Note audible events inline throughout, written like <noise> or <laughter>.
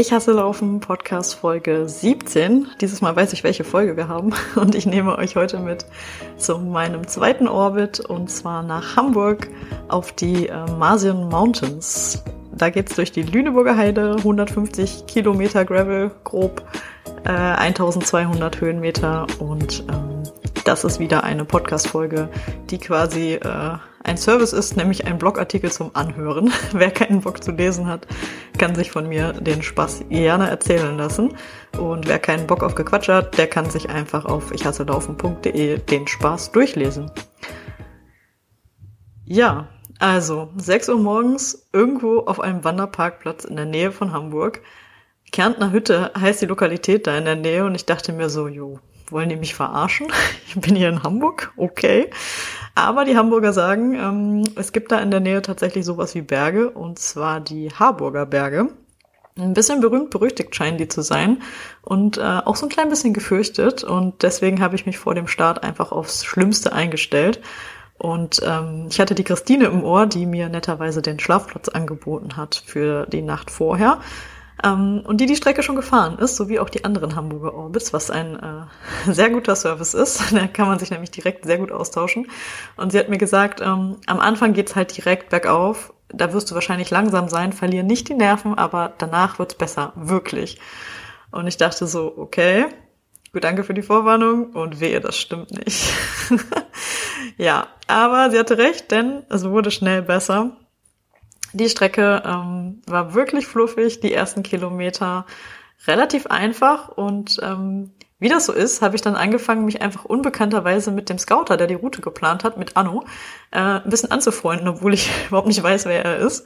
Ich hasse Laufen, Podcast Folge 17. Dieses Mal weiß ich, welche Folge wir haben <laughs> und ich nehme euch heute mit zu meinem zweiten Orbit und zwar nach Hamburg auf die äh, Marsian Mountains. Da geht's durch die Lüneburger Heide, 150 Kilometer Gravel grob, äh, 1200 Höhenmeter und ähm, das ist wieder eine Podcast-Folge, die quasi äh, ein Service ist, nämlich ein Blogartikel zum Anhören. <laughs> Wer keinen Bock zu lesen hat, kann sich von mir den Spaß gerne erzählen lassen. Und wer keinen Bock auf Gequatsch hat, der kann sich einfach auf ichhasselaufen.de den Spaß durchlesen. Ja, also 6 Uhr morgens irgendwo auf einem Wanderparkplatz in der Nähe von Hamburg. Kärntner Hütte heißt die Lokalität da in der Nähe und ich dachte mir so, jo, wollen die mich verarschen? <laughs> Ich bin hier in Hamburg, okay. Aber die Hamburger sagen, ähm, es gibt da in der Nähe tatsächlich sowas wie Berge, und zwar die Harburger Berge. Ein bisschen berühmt berüchtigt scheinen die zu sein und äh, auch so ein klein bisschen gefürchtet. Und deswegen habe ich mich vor dem Start einfach aufs Schlimmste eingestellt. Und ähm, ich hatte die Christine im Ohr, die mir netterweise den Schlafplatz angeboten hat für die Nacht vorher. Ähm, und die die Strecke schon gefahren ist, sowie auch die anderen Hamburger Orbits, was ein äh, <laughs> sehr guter Service ist. <laughs> Da kann man sich nämlich direkt sehr gut austauschen. Und sie hat mir gesagt, ähm, am Anfang geht's halt direkt bergauf. Da wirst du wahrscheinlich langsam sein, verlier nicht die Nerven, aber danach wird's besser, wirklich. Und ich dachte so, okay, gut, danke für die Vorwarnung und wehe, das stimmt nicht. <laughs> ja, aber sie hatte recht, denn es wurde schnell besser. Die Strecke ähm, war wirklich fluffig, die ersten Kilometer relativ einfach und ähm, wie das so ist, habe ich dann angefangen, mich einfach unbekannterweise mit dem Scouter, der die Route geplant hat, mit Anno, äh, ein bisschen anzufreunden, obwohl ich <laughs> überhaupt nicht weiß, wer er ist.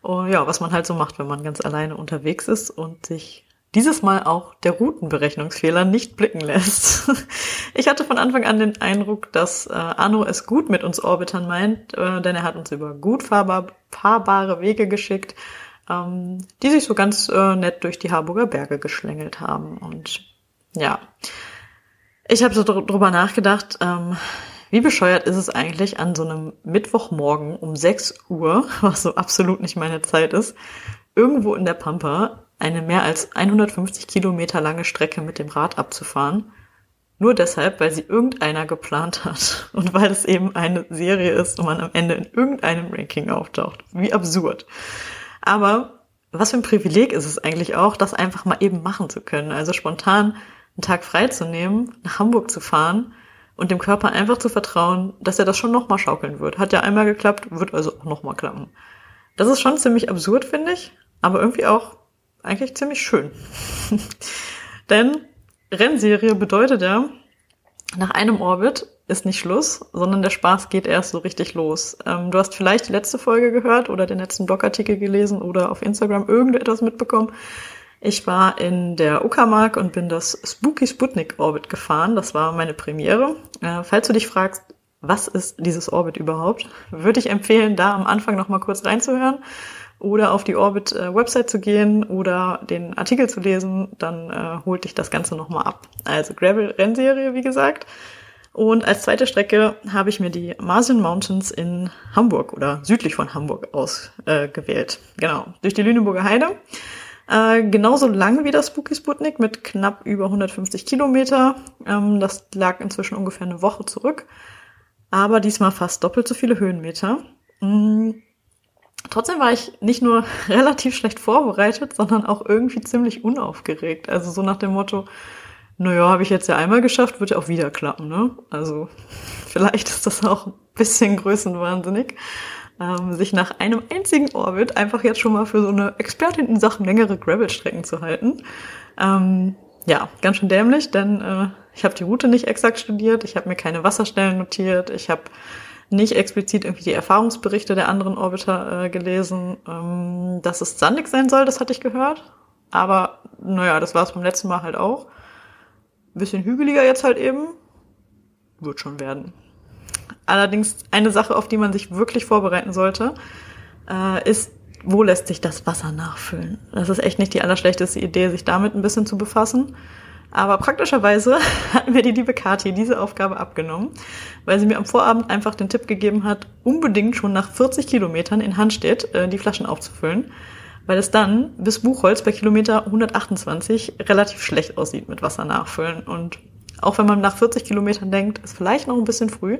Und ja, was man halt so macht, wenn man ganz alleine unterwegs ist und sich dieses Mal auch der Routenberechnungsfehler nicht blicken lässt. <laughs> Ich hatte von Anfang an den Eindruck, dass äh, Arno es gut mit uns Orbitern meint, äh, denn er hat uns über gut fahrbar, fahrbare Wege geschickt, ähm, die sich so ganz äh, nett durch die Harburger Berge geschlängelt haben. Und ja, ich habe so dr drüber nachgedacht, ähm, wie bescheuert ist es eigentlich an so einem Mittwochmorgen um 6 Uhr, <laughs> was so absolut nicht meine Zeit ist, irgendwo in der Pampa eine mehr als 150 Kilometer lange Strecke mit dem Rad abzufahren. Nur deshalb, weil sie irgendeiner geplant hat <laughs> und weil es eben eine Serie ist und man am Ende in irgendeinem Ranking auftaucht. Wie absurd. Aber was für ein Privileg ist es eigentlich auch, das einfach mal eben machen zu können. Also spontan einen Tag frei zu nehmen, nach Hamburg zu fahren und dem Körper einfach zu vertrauen, dass er das schon nochmal schaukeln wird. Hat ja einmal geklappt, wird also auch nochmal klappen. Das ist schon ziemlich absurd, finde ich, aber irgendwie auch eigentlich ziemlich schön. <laughs> Denn Rennserie bedeutet ja, nach einem Orbit ist nicht Schluss, sondern der Spaß geht erst so richtig los. Ähm, du hast vielleicht die letzte Folge gehört oder den letzten Blogartikel gelesen oder auf Instagram irgendetwas mitbekommen. Ich war in der Uckermark und bin das Spooky Sputnik Orbit gefahren. Das war meine Premiere. Äh, falls du dich fragst, was ist dieses Orbit überhaupt, würde ich empfehlen, da am Anfang noch mal kurz reinzuhören oder auf die Orbit-Website äh, zu gehen oder den Artikel zu lesen, dann äh, holt dich das Ganze nochmal ab. Also Gravel-Rennserie, wie gesagt. Und als zweite Strecke habe ich mir die Marsian Mountains in Hamburg oder südlich von Hamburg ausgewählt. Äh, genau, durch die Lüneburger Heide. Äh, genauso lang wie das Spooky Sputnik mit knapp über 150 Kilometer. Ähm, das lag inzwischen ungefähr eine Woche zurück. Aber diesmal fast doppelt so viele Höhenmeter. Mm Trotzdem war ich nicht nur <laughs> relativ schlecht vorbereitet, sondern auch irgendwie ziemlich unaufgeregt. Also so nach dem Motto, naja, habe ich jetzt ja einmal geschafft, wird ja auch wieder klappen, ne? Also <laughs> vielleicht ist das auch ein bisschen größenwahnsinnig, ähm, sich nach einem einzigen Orbit einfach jetzt schon mal für so eine Expertin in Sachen längere Gravel-Strecken zu halten. Ähm, ja, ganz schön dämlich, denn äh, ich habe die Route nicht exakt studiert, ich habe mir keine Wasserstellen notiert, ich habe nicht explizit irgendwie die Erfahrungsberichte der anderen Orbiter äh, gelesen. Ähm, dass es sandig sein soll, das hatte ich gehört. Aber naja, das war es beim letzten Mal halt auch. bisschen hügeliger jetzt halt eben. Wird schon werden. Allerdings eine Sache, auf die man sich wirklich vorbereiten sollte, äh, ist, wo lässt sich das Wasser nachfüllen? Das ist echt nicht die allerschlechteste Idee, sich damit ein bisschen zu befassen. Aber praktischerweise <laughs> hat mir die liebe Kathi diese Aufgabe abgenommen, weil sie mir am Vorabend einfach den Tipp gegeben hat, unbedingt schon nach 40 Kilometern in Handstedt äh, die Flaschen aufzufüllen. weil es dann bis Buchholz bei Kilometer 128 relativ schlecht aussieht mit Wasser nachfüllen. Und auch wenn man nach 40 Kilometern denkt, ist vielleicht noch ein bisschen früh,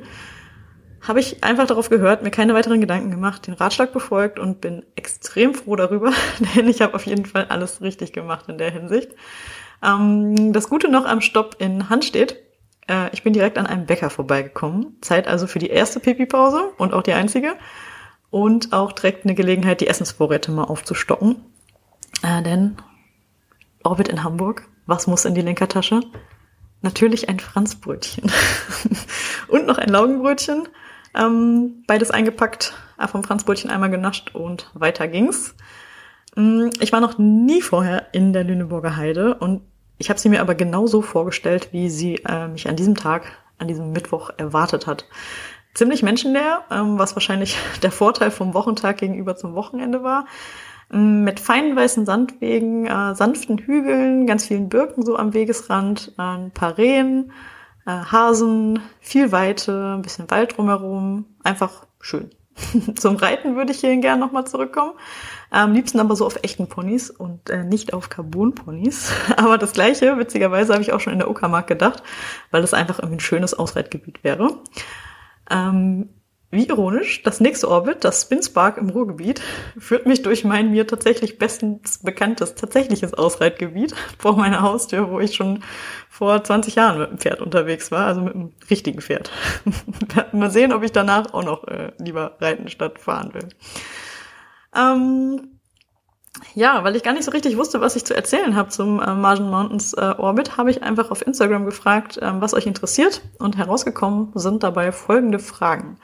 habe ich einfach darauf gehört, mir keine weiteren Gedanken gemacht, den Ratschlag befolgt und bin extrem froh darüber, <laughs> denn ich habe auf jeden Fall alles richtig gemacht in der Hinsicht. Ähm, das Gute noch am Stopp in Hand steht, äh, ich bin direkt an einem Bäcker vorbeigekommen. Zeit also für die erste Pipi-Pause und auch die einzige. Und auch direkt eine Gelegenheit, die Essensvorräte mal aufzustocken. Äh, denn Orbit in Hamburg, was muss in die Lenkertasche? Natürlich ein Franzbrötchen. <laughs> und noch ein Laugenbrötchen. Ähm, beides eingepackt, äh, vom Franzbrötchen einmal genascht und weiter ging's. Ähm, ich war noch nie vorher in der Lüneburger Heide und ich habe sie mir aber genauso vorgestellt, wie sie äh, mich an diesem Tag, an diesem Mittwoch erwartet hat. Ziemlich menschenleer, ähm, was wahrscheinlich <laughs> der Vorteil vom Wochentag gegenüber zum Wochenende war. Ähm, mit feinen weißen Sandwegen, äh, sanften Hügeln, ganz vielen Birken so am Wegesrand, äh, ein paar Rehen, äh, Hasen, viel Weite, ein bisschen Wald drumherum. Einfach schön. <laughs> Zum Reiten würde ich hierhin gerne nochmal zurückkommen. Am liebsten aber so auf echten Ponys und äh, nicht auf Carbon-Ponys. <laughs> Aber das gleiche, witzigerweise, habe ich auch schon in der Uckermark gedacht, weil das einfach irgendwie ein schönes Ausreitgebiet wäre. Ähm, wie ironisch, das nächste Orbit, das Spinspark im Ruhrgebiet, führt mich durch mein mir tatsächlich bestens bekanntes tatsächliches Ausreitgebiet vor meiner Haustür, wo ich schon vor 20 Jahren mit dem Pferd unterwegs war, also mit dem richtigen Pferd. <laughs> Mal sehen, ob ich danach auch noch äh, lieber reiten statt fahren will. Ähm, ja, weil ich gar nicht so richtig wusste, was ich zu erzählen habe zum äh, Margin Mountains äh, Orbit, habe ich einfach auf Instagram gefragt, äh, was euch interessiert und herausgekommen sind dabei folgende Fragen.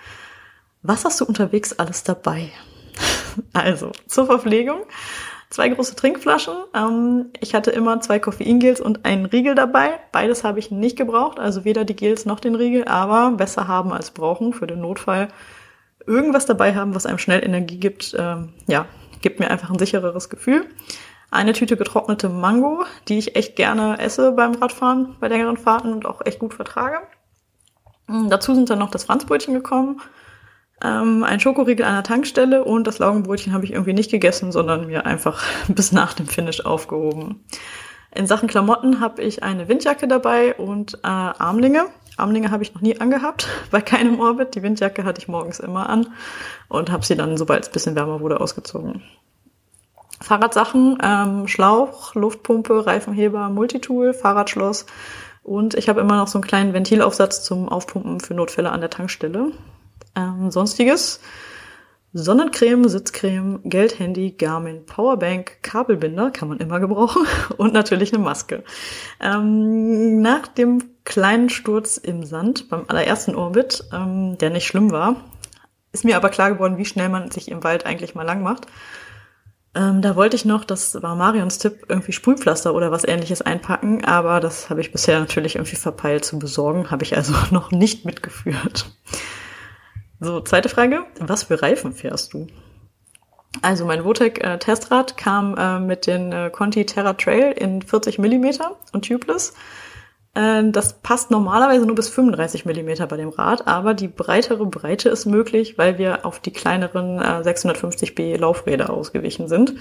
Was hast du unterwegs alles dabei? <laughs> also, zur Verpflegung. Zwei große Trinkflaschen. Ähm, ich hatte immer zwei Koffeingels und einen Riegel dabei. Beides habe ich nicht gebraucht, also weder die Gels noch den Riegel, aber besser haben als brauchen für den Notfall irgendwas dabei haben, was einem schnell Energie gibt, ähm, ja, gibt mir einfach ein sichereres Gefühl. Eine Tüte getrocknete Mango, die ich echt gerne esse beim Radfahren, bei längeren Fahrten und auch echt gut vertrage. Mm, dazu sind dann noch das Franzbrötchen gekommen, ähm, ein Schokoriegel an der Tankstelle und das Laugenbrötchen habe ich irgendwie nicht gegessen, sondern mir einfach <laughs> bis nach dem Finish aufgehoben. In Sachen Klamotten habe ich eine Windjacke dabei und äh, Armlinge. Armlinge habe ich noch nie angehabt, <laughs> bei keinem Orbit. Die Windjacke hatte ich morgens immer an und habe sie dann, sobald es bisschen wärmer wurde, ausgezogen. Fahrradsachen, ähm, Schlauch, Luftpumpe, Reifenheber, Multitool, Fahrradschloss und ich habe immer noch so einen kleinen Ventilaufsatz zum Aufpumpen für Notfälle an der Tankstelle. Ähm, sonstiges Sonnencreme, Sitzcreme, Geldhandy, Garmin, Powerbank, Kabelbinder, kann man immer gebrauchen <laughs> und natürlich eine Maske. Ähm, nach dem kleinen Sturz im Sand beim allerersten Orbit, ähm, der nicht schlimm war, ist mir aber klar geworden, wie schnell man sich im Wald eigentlich mal lang macht. Ähm, da wollte ich noch, das war Marions Tipp, irgendwie Sprühpflaster oder was ähnliches einpacken, aber das habe ich bisher natürlich irgendwie verpeilt zu besorgen, habe ich also <laughs> noch nicht mitgeführt. So, zweite Frage. Was für Reifen fährst du? Also mein Votec äh, Testrad kam äh, mit den äh, Conti Terra Trail in 40 Millimeter und tubeless. Äh, das passt normalerweise nur bis 35 Millimeter bei dem Rad, aber die breitere Breite ist möglich, weil wir auf die kleineren äh, 650B Laufräder ausgewichen sind.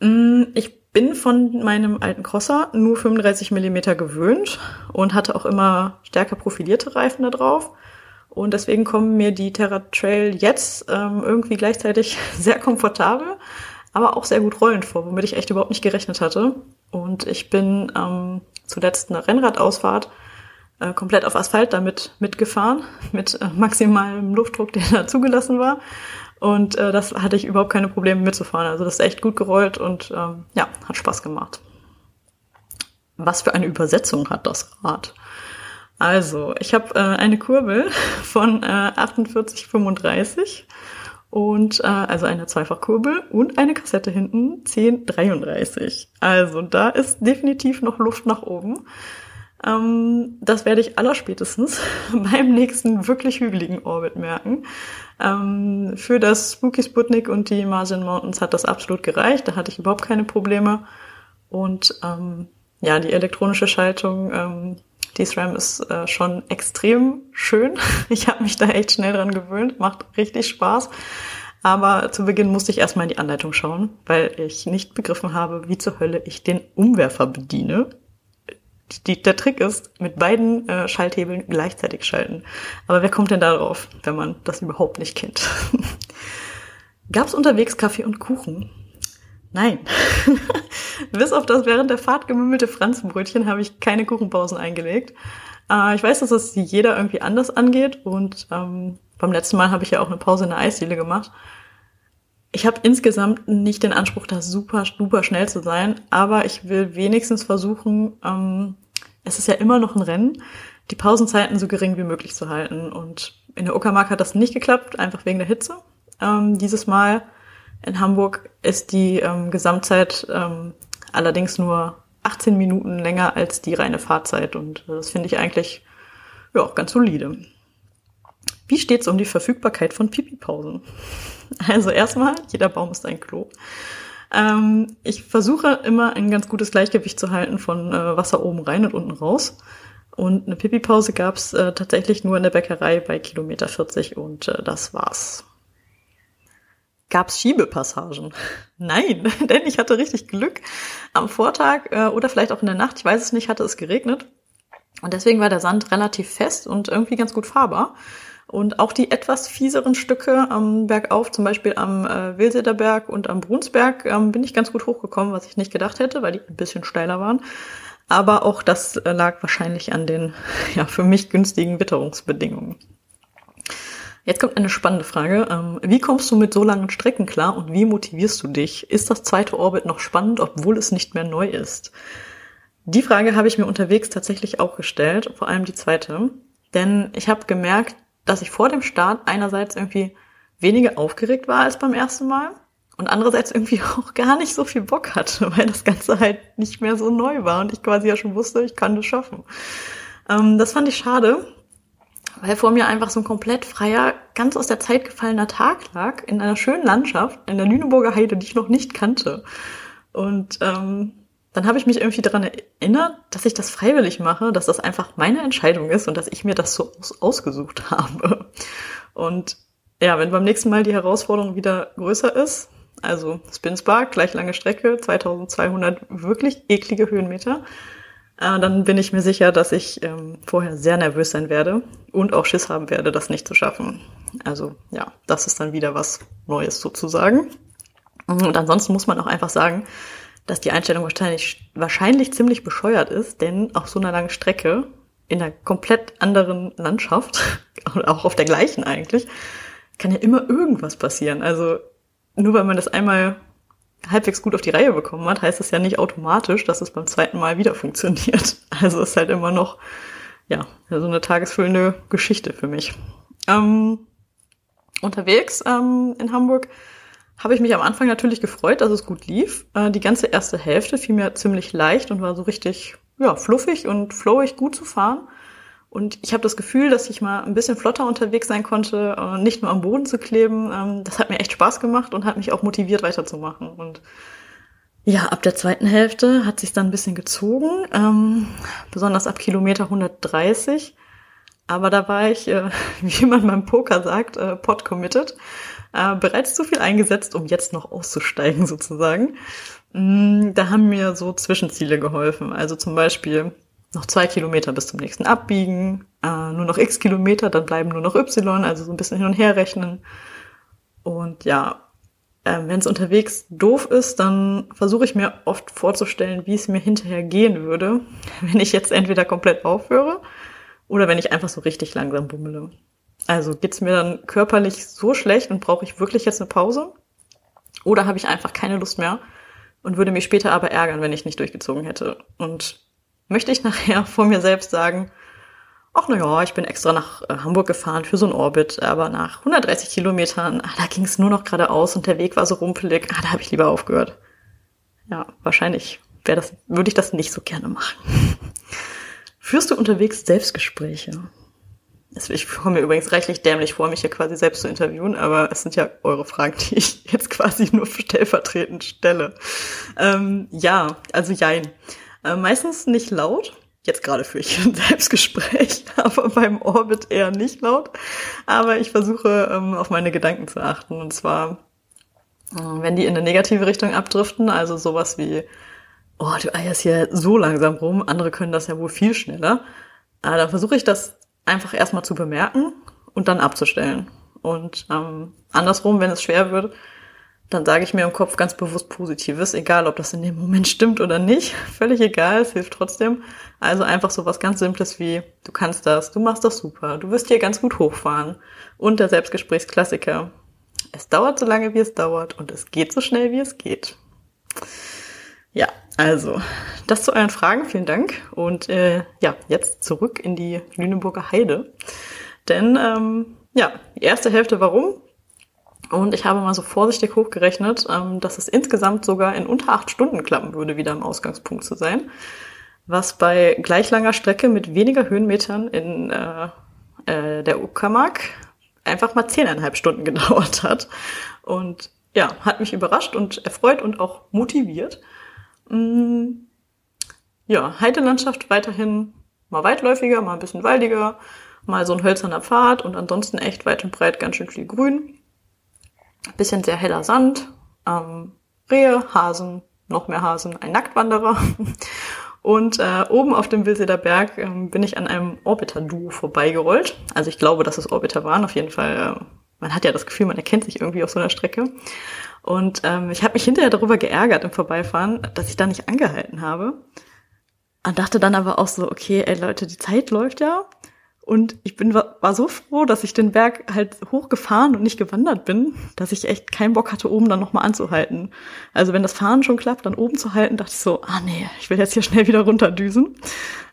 Mm, ich bin von meinem alten Crosser nur 35 Millimeter gewöhnt und hatte auch immer stärker profilierte Reifen da drauf. Und deswegen kommen mir die Terra Trail jetzt ähm, irgendwie gleichzeitig <laughs> sehr komfortabel, aber auch sehr gut rollend vor, womit ich echt überhaupt nicht gerechnet hatte. Und ich bin ähm, zuletzt eine Rennradausfahrt äh, komplett auf Asphalt damit mitgefahren, <laughs> mit äh, maximalem Luftdruck, der <laughs> da zugelassen war. Und äh, das hatte ich überhaupt keine Probleme mitzufahren. Also das ist echt gut gerollt und ähm, ja, hat Spaß gemacht. Was für eine Übersetzung hat das Rad? Also, ich habe äh, eine Kurbel <laughs> von äh, 4835 und äh, also eine Zweifachkurbel und eine Kassette hinten 1033. Also da ist definitiv noch Luft nach oben. Ähm, das werde ich allerspätestens <laughs> beim nächsten wirklich hügeligen Orbit merken. Ähm, für das Spooky Sputnik und die Margin Mountains hat das absolut gereicht. Da hatte ich überhaupt keine Probleme. Und ähm, ja, die elektronische Schaltung ähm, die SRAM ist äh, schon extrem schön. <laughs> Ich habe mich da echt schnell dran gewöhnt, macht richtig Spaß. Aber zu Beginn musste ich erstmal in die Anleitung schauen, weil ich nicht begriffen habe, wie zur Hölle ich den Umwerfer bediene. Die, der Trick ist, mit beiden äh, Schalthebeln gleichzeitig schalten. Aber wer kommt denn darauf, wenn man das überhaupt nicht kennt? <laughs> Gab es unterwegs Kaffee und Kuchen? Nein. <laughs> Bis auf das während der Fahrt gemümmelte Franzenbrötchen habe ich keine Kuchenpausen eingelegt. Äh, ich weiß, dass es jeder irgendwie anders angeht und ähm, beim letzten Mal habe ich ja auch eine Pause in der Eisdiele gemacht. Ich habe insgesamt nicht den Anspruch, da super, super schnell zu sein, aber ich will wenigstens versuchen, ähm, es ist ja immer noch ein Rennen, die Pausenzeiten so gering wie möglich zu halten. Und in der Uckermark hat das nicht geklappt, einfach wegen der Hitze. Ähm, dieses Mal in Hamburg ist die ähm, Gesamtzeit ähm, allerdings nur 18 Minuten länger als die reine Fahrzeit und das finde ich eigentlich ja ganz solide. Wie steht's um die Verfügbarkeit von Pipi-Pausen? <laughs> Also erstmal, jeder Baum ist ein Klo. Ähm, ich versuche immer ein ganz gutes Gleichgewicht zu halten von äh, Wasser oben rein und unten raus. Und eine Pipi-Pause gab's äh, tatsächlich nur in der Bäckerei bei Kilometer 40 und äh, das war's. Gab's Schiebepassagen? <laughs> Nein, <laughs> denn ich hatte richtig Glück. Am Vortag äh, oder vielleicht auch in der Nacht, ich weiß es nicht, hatte es geregnet. Und deswegen war der Sand relativ fest und irgendwie ganz gut fahrbar. Und auch die etwas fieseren Stücke am Bergauf, zum Beispiel am äh, Wilsederberg und am Brunsberg, ähm, bin ich ganz gut hochgekommen, was ich nicht gedacht hätte, weil die ein bisschen steiler waren. Aber auch das lag wahrscheinlich an den <laughs> ja, für mich günstigen Witterungsbedingungen. Jetzt kommt eine spannende Frage. Ähm, wie kommst du mit so langen Strecken klar und wie motivierst du dich? Ist das zweite Orbit noch spannend, obwohl es nicht mehr neu ist? Die Frage habe ich mir unterwegs tatsächlich auch gestellt, vor allem die zweite. Denn ich habe gemerkt, dass ich vor dem Start einerseits irgendwie weniger aufgeregt war als beim ersten Mal und andererseits irgendwie <laughs> auch gar nicht so viel Bock hatte, weil das Ganze halt nicht mehr so neu war und ich quasi ja schon wusste, ich kann das schaffen. Ähm, das fand ich schade, weil vor mir einfach so ein komplett freier, ganz aus der Zeit gefallener Tag lag, in einer schönen Landschaft, in der Lüneburger Heide, die ich noch nicht kannte. Und ähm, dann habe ich mich irgendwie daran erinnert, dass ich das freiwillig mache, dass das einfach meine Entscheidung ist und dass ich mir das so aus ausgesucht <laughs> habe. Und ja, wenn beim nächsten Mal die Herausforderung wieder größer ist, also Spin Spark, gleich lange Strecke, 2200 wirklich eklige Höhenmeter, äh, dann bin ich mir sicher, dass ich ähm, vorher sehr nervös sein werde und auch Schiss haben werde, das nicht zu schaffen. Also ja, das ist dann wieder was Neues sozusagen. Und ansonsten muss man auch einfach sagen, dass die Einstellung wahrscheinlich, wahrscheinlich ziemlich bescheuert ist, denn auf so einer langen Strecke, in einer komplett anderen Landschaft, <laughs> auch auf der gleichen eigentlich, kann ja immer irgendwas passieren. Also nur weil man das einmal halbwegs gut auf die Reihe bekommen hat, heißt das ja nicht automatisch, dass es beim zweiten Mal wieder <laughs> funktioniert. Also ist halt immer noch, ja, so eine tagesfüllende Geschichte für mich. Ähm, unterwegs ähm, in Hamburg habe ich mich am Anfang natürlich gefreut, dass es gut lief. Äh, die ganze erste Hälfte fiel mir ziemlich leicht und war so richtig, ja, fluffig und flowig gut zu fahren. Und ich habe das Gefühl, dass ich mal ein bisschen flotter unterwegs sein konnte, äh, nicht nur am Boden zu kleben. Ähm, das hat mir echt Spaß gemacht und hat mich auch motiviert weiterzumachen. Und ja, ab der zweiten Hälfte hat sich dann ein bisschen gezogen, ähm, besonders ab Kilometer 130. Aber da war ich, äh, <laughs> wie man beim Poker sagt, äh, pot committed. Äh, bereits zu viel eingesetzt, um jetzt noch auszusteigen <laughs> sozusagen. Mm, da haben mir so Zwischenziele geholfen. Also zum Beispiel noch zwei Kilometer bis zum nächsten Abbiegen, äh, nur noch x Kilometer, dann bleiben nur noch y, also so ein bisschen hin und her rechnen. Und ja, äh, wenn es unterwegs doof ist, dann versuche ich mir oft vorzustellen, wie es mir hinterher gehen würde, <laughs> wenn ich jetzt entweder komplett aufhöre oder wenn ich einfach so richtig langsam bummele. Also geht's mir dann körperlich so schlecht und brauche ich wirklich jetzt eine Pause? Oder habe ich einfach keine Lust mehr und würde mich später aber ärgern, wenn ich nicht durchgezogen hätte? Und möchte ich nachher <laughs> vor mir selbst sagen, ach na ja, ich bin extra nach äh, Hamburg gefahren für so ein Orbit, aber nach 130 Kilometern, ah, da ging es nur noch geradeaus und der Weg war so rumpelig, ah, da habe ich lieber aufgehört. Ja, wahrscheinlich wäre das, würde ich das nicht so gerne machen. <laughs> Führst du unterwegs Selbstgespräche? Ich komme mir übrigens reichlich dämlich vor, mich hier quasi selbst zu interviewen, aber es sind ja eure Fragen, <laughs> die ich jetzt quasi nur stellvertretend stelle. Ähm, ja, also jein. Äh, meistens nicht laut. Jetzt gerade führe ich <laughs> ein Selbstgespräch, aber beim Orbit eher nicht laut. Aber ich versuche ähm, auf meine Gedanken zu achten. Und zwar, äh, wenn die in eine negative Richtung abdriften, also sowas wie, oh, du eierst hier so langsam rum, andere können das ja wohl viel schneller. Äh, dann versuche ich das einfach erstmal zu bemerken und dann abzustellen. Und ähm, andersrum, wenn es schwer wird, dann sage ich mir im Kopf ganz bewusst Positives, egal ob das in dem Moment stimmt oder nicht. <laughs> Völlig egal, es hilft trotzdem. Also einfach so was ganz Simples wie, du kannst das, du machst das super, du wirst hier ganz gut hochfahren. Und der Selbstgesprächsklassiker, es dauert so lange, wie es dauert und es geht so schnell, wie es geht. Ja, also, das zu euren Fragen, vielen Dank. Und äh, ja, jetzt zurück in die Lüneburger Heide. Denn ähm, ja, die erste Hälfte warum? Und ich habe mal so vorsichtig hochgerechnet, ähm, dass es insgesamt sogar in unter acht Stunden klappen würde, wieder am Ausgangspunkt zu sein. Was bei gleich langer Strecke mit weniger Höhenmetern in äh, äh, der Uckermark einfach mal zehneinhalb Stunden <laughs> gedauert hat. Und ja, hat mich überrascht und erfreut und auch motiviert. Mm, ja, Heidelandschaft weiterhin mal weitläufiger, mal ein bisschen waldiger, mal so ein hölzerner Pfad und ansonsten echt weit und breit ganz schön viel Grün bisschen sehr heller Sand, ähm, Rehe, Hasen, noch mehr Hasen, ein Nacktwanderer. <laughs> Und äh, oben auf dem Wilseder Berg ähm, bin ich an einem Orbiter-Duo vorbeigerollt. Also ich glaube, dass es Orbiter waren. Auf jeden Fall, äh, man hat ja das Gefühl, man erkennt sich irgendwie auf so einer Strecke. Und ähm, ich habe mich hinterher darüber geärgert im Vorbeifahren, dass ich da nicht angehalten habe. Und dachte dann aber auch so, okay, ey Leute, die Zeit läuft ja. Und ich bin, war so froh, dass ich den Berg halt hochgefahren und nicht gewandert bin, dass ich echt keinen Bock hatte, oben dann nochmal anzuhalten. Also wenn das Fahren schon klappt, dann oben zu halten, dachte ich so, ah nee, ich will jetzt hier schnell wieder runterdüsen.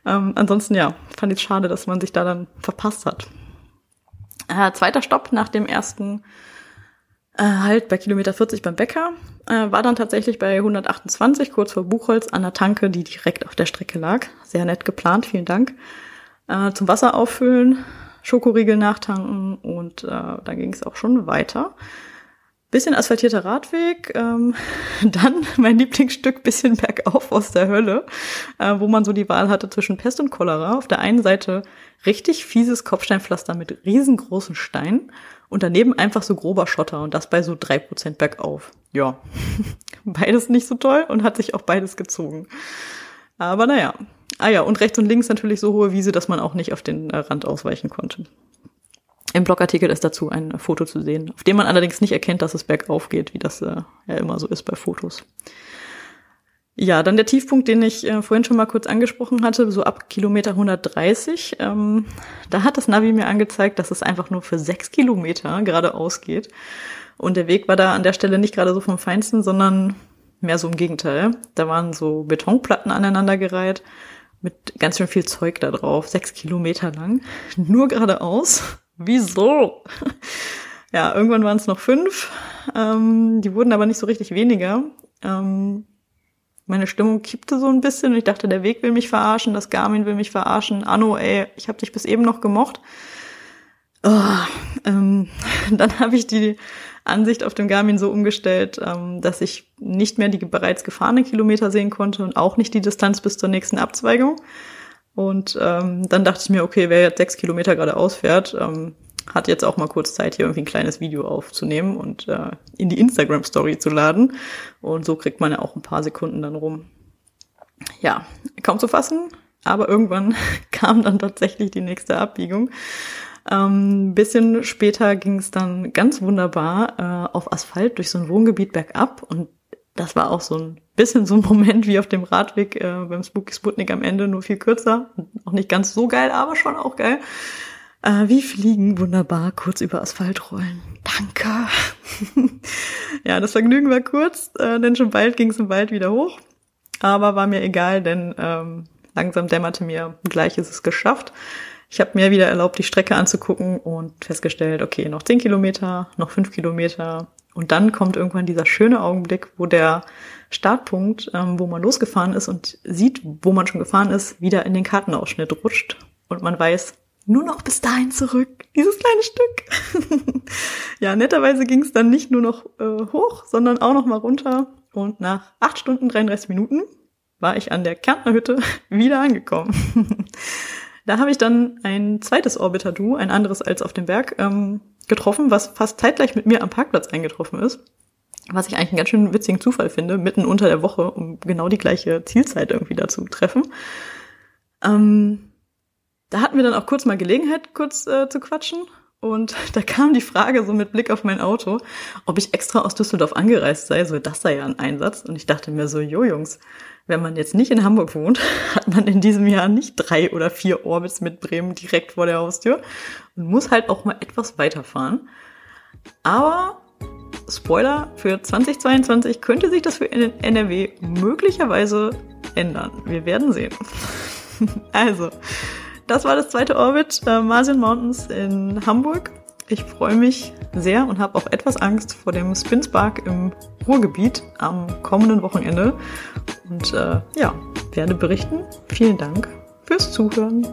Ähm, ansonsten ja, fand ich schade, dass man sich da dann verpasst hat. Äh, zweiter Stopp nach dem ersten äh, Halt bei Kilometer 40 beim Bäcker äh, war dann tatsächlich bei 128 kurz vor Buchholz an der Tanke, die direkt auf der Strecke lag. Sehr nett geplant, vielen Dank äh, zum Wasser auffüllen, Schokoriegel nachtanken und äh, dann ging es auch schon weiter. Bisschen asphaltierter Radweg, ähm, <laughs> dann mein Lieblingsstück bisschen bergauf aus der Hölle, äh, wo man so die Wahl hatte zwischen Pest und Cholera. Auf der einen Seite richtig fieses Kopfsteinpflaster mit riesengroßen Steinen und daneben einfach so grober Schotter und das bei so drei Prozent bergauf. Ja, <laughs> beides nicht so toll und hat sich auch beides gezogen. Aber naja, Ah ja, und rechts und links natürlich so hohe Wiese, dass man auch nicht auf den äh, Rand ausweichen konnte. Im Blogartikel ist dazu ein Foto zu sehen, auf dem man allerdings nicht erkennt, dass es bergauf geht, wie das äh, ja immer so ist bei Fotos. Ja, dann der Tiefpunkt, den ich äh, vorhin schon mal kurz angesprochen hatte, so ab Kilometer 130. Ähm, da hat das Navi mir angezeigt, dass es einfach nur für sechs Kilometer geradeaus geht. Und der Weg war da an der Stelle nicht gerade so vom Feinsten, sondern mehr so im Gegenteil. Da waren so Betonplatten aneinandergereiht mit ganz schön viel Zeug da drauf, sechs Kilometer lang, <laughs> nur geradeaus. Wieso? <laughs> ja, irgendwann waren es noch fünf. Ähm, die wurden aber nicht so richtig weniger. Ähm, meine Stimmung kippte so ein bisschen und ich dachte, der Weg will mich verarschen, das Garmin will mich verarschen. Anno, ey, ich habe dich bis eben noch gemocht. Oh, ähm, <laughs> dann habe ich die Ansicht auf dem Garmin so umgestellt, ähm, dass ich nicht mehr die bereits gefahrenen Kilometer sehen konnte und auch nicht die Distanz bis zur nächsten Abzweigung. Und ähm, dann dachte ich mir, okay, wer jetzt sechs Kilometer geradeaus fährt, ähm, hat jetzt auch mal kurz Zeit, hier irgendwie ein kleines Video aufzunehmen und äh, in die Instagram-Story zu laden. Und so kriegt man ja auch ein paar Sekunden dann rum. Ja, kaum zu fassen, aber irgendwann <laughs> kam dann tatsächlich die nächste Abbiegung. Ähm, bisschen später ging es dann ganz wunderbar äh, auf Asphalt durch so ein Wohngebiet bergab und das war auch so ein bisschen so ein Moment wie auf dem Radweg äh, beim Spooky Sputnik am Ende, nur viel kürzer. Auch nicht ganz so geil, aber schon auch geil. Äh, wie fliegen wunderbar kurz über Asphalt rollen. Danke. <laughs> ja, das Vergnügen war kurz, äh, denn schon bald ging es im Wald wieder hoch. Aber war mir egal, denn ähm, langsam dämmerte mir, gleich ist es geschafft. Ich habe mir wieder erlaubt, die Strecke anzugucken und festgestellt, okay, noch zehn Kilometer, noch fünf Kilometer. Und dann kommt irgendwann dieser schöne Augenblick, wo der Startpunkt, ähm, wo man losgefahren ist und sieht, wo man schon gefahren ist, wieder in den Kartenausschnitt rutscht. Und man weiß, nur noch bis dahin zurück, dieses kleine Stück. <laughs> ja, netterweise ging es dann nicht nur noch äh, hoch, sondern auch noch mal runter. Und nach acht Stunden 33 Minuten war ich an der Kärntner Hütte <laughs> wieder angekommen. <laughs> da habe ich dann ein zweites Orbiter-Du, ein anderes als auf dem Berg, ähm, getroffen, was fast zeitgleich mit mir am Parkplatz eingetroffen ist. Was ich eigentlich einen ganz schön witzigen Zufall finde, mitten unter der Woche, um genau die gleiche Zielzeit irgendwie da zu treffen. Ähm, da hatten wir dann auch kurz mal Gelegenheit, kurz äh, zu quatschen. Und <laughs> da kam die Frage so mit Blick auf mein Auto, ob ich extra aus Düsseldorf angereist sei. So, das sei ja ein Einsatz. Und ich dachte mir so, jo Jungs, wenn man jetzt nicht in Hamburg wohnt, <laughs> hat man in diesem Jahr nicht drei oder vier Orbits mit Bremen direkt vor der Haustür und muss halt auch mal etwas weiterfahren. Aber Spoiler, für 2022 könnte sich das für NRW möglicherweise ändern. Wir werden sehen. <laughs> also, das war das zweite Orbit äh, Martian Mountains in Hamburg. Ich freue mich sehr und habe auch etwas Angst vor dem Spinspark im Ruhrgebiet am kommenden Wochenende. Und äh, ja, werde berichten. Vielen Dank fürs Zuhören.